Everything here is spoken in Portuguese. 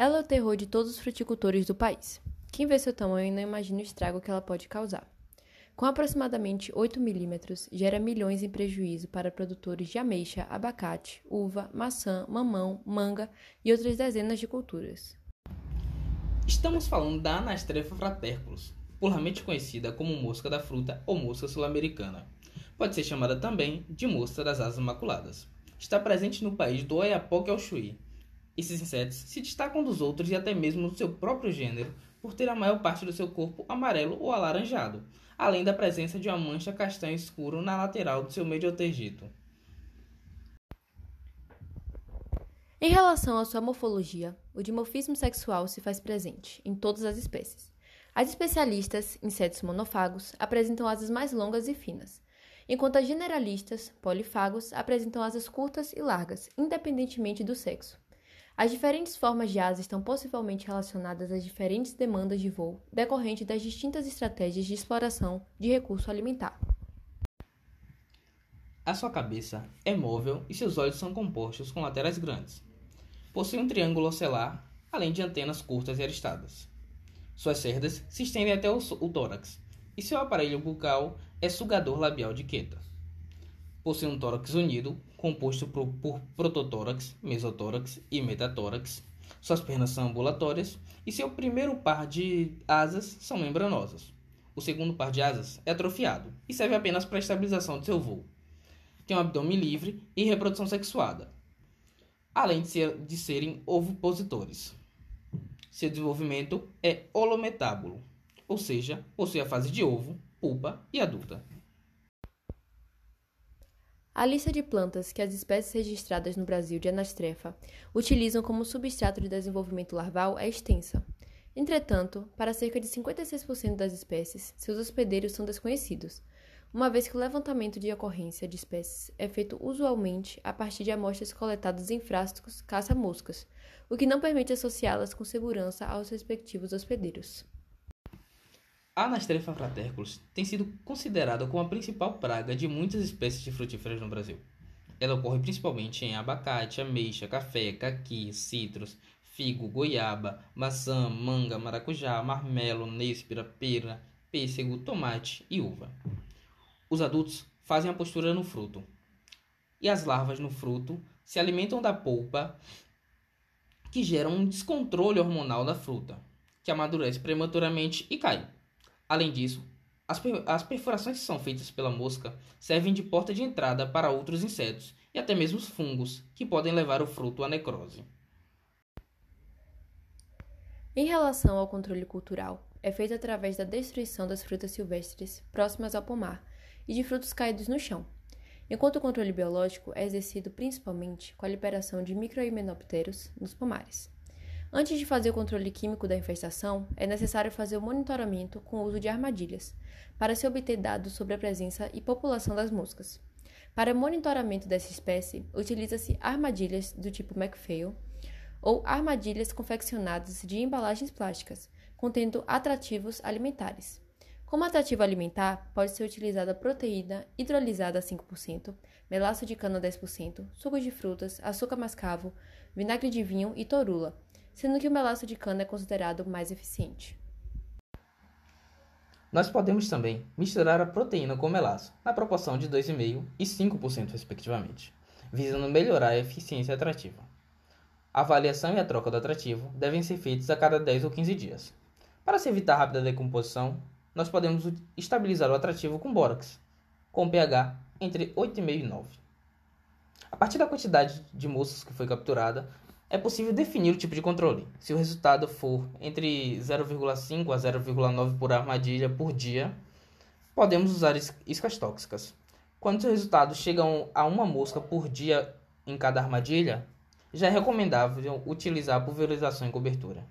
Ela é o terror de todos os fruticultores do país. Quem vê seu tamanho não imagina o estrago que ela pode causar. Com aproximadamente 8 milímetros, gera milhões em prejuízo para produtores de ameixa, abacate, uva, maçã, mamão, manga e outras dezenas de culturas. Estamos falando da Anastrefa fraterculus, popularmente conhecida como mosca da fruta ou mosca sul-americana. Pode ser chamada também de mosca das asas maculadas. Está presente no país do Oiapoque ao Chuí. Esses insetos se destacam dos outros e até mesmo do seu próprio gênero por ter a maior parte do seu corpo amarelo ou alaranjado, além da presença de uma mancha castanho escuro na lateral do seu mediotergito. Em relação à sua morfologia, o dimorfismo sexual se faz presente em todas as espécies. As especialistas, insetos monofagos, apresentam asas mais longas e finas, enquanto as generalistas, polifagos, apresentam asas curtas e largas, independentemente do sexo. As diferentes formas de asa estão possivelmente relacionadas às diferentes demandas de voo decorrentes das distintas estratégias de exploração de recurso alimentar. A sua cabeça é móvel e seus olhos são compostos com laterais grandes. Possui um triângulo ocelar, além de antenas curtas e aristadas. Suas cerdas se estendem até o, tórax, e seu aparelho bucal é sugador labial de Queta. Possui um tórax unido, composto por, por prototórax, mesotórax e metatórax. Suas pernas são ambulatórias e seu primeiro par de asas são membranosas. O segundo par de asas é atrofiado e serve apenas para a estabilização de seu voo. Tem um abdômen livre e reprodução sexuada, além de, ser, de serem ovopositores. Seu desenvolvimento é holometábulo, ou seja, possui a fase de ovo, pupa e adulta. A lista de plantas que as espécies registradas no Brasil de anastrefa utilizam como substrato de desenvolvimento larval é extensa. Entretanto, para cerca de 56% das espécies, seus hospedeiros são desconhecidos, uma vez que o levantamento de ocorrência de espécies é feito usualmente a partir de amostras coletadas em frascos caça-moscas, o que não permite associá-las com segurança aos respectivos hospedeiros. A Anastrefa fraterculus tem sido considerada como a principal praga de muitas espécies de frutíferas no Brasil. Ela ocorre principalmente em abacate, ameixa, café, caqui, citros, figo, goiaba, maçã, manga, maracujá, marmelo, nêspera, pera, pêssego, tomate e uva. Os adultos fazem a postura no fruto, e as larvas no fruto se alimentam da polpa, que gera um descontrole hormonal da fruta, que amadurece prematuramente e cai. Além disso, as, per as perfurações que são feitas pela mosca servem de porta de entrada para outros insetos e até mesmo os fungos, que podem levar o fruto à necrose. Em relação ao controle cultural, é feito através da destruição das frutas silvestres próximas ao pomar e de frutos caídos no chão, enquanto o controle biológico é exercido principalmente com a liberação de microhimenopteros nos pomares. Antes de fazer o controle químico da infestação, é necessário fazer o monitoramento com o uso de armadilhas, para se obter dados sobre a presença e população das moscas. Para monitoramento dessa espécie, utiliza-se armadilhas do tipo McPhail ou armadilhas confeccionadas de embalagens plásticas, contendo atrativos alimentares. Como atrativo alimentar, pode ser utilizada proteína hidrolisada a 5%, melaço de cana 10%, suco de frutas, açúcar mascavo, vinagre de vinho e torula, sendo que o melaço de cana é considerado mais eficiente. Nós podemos também misturar a proteína com o melaço, na proporção de 2,5% e 5%, respectivamente, visando melhorar a eficiência atrativa. A avaliação e a troca do atrativo devem ser feitas a cada 10 ou 15 dias. Para se evitar rápida decomposição, nós podemos estabilizar o atrativo com bórax, com pH entre 8,5 e 9. A partir da quantidade de moscas que foi capturada, é possível definir o tipo de controle. Se o resultado for entre 0,5 a 0,9 por armadilha por dia, podemos usar iscas tóxicas. Quando os resultados chegam a uma mosca por dia em cada armadilha, já é recomendável utilizar pulverização em cobertura.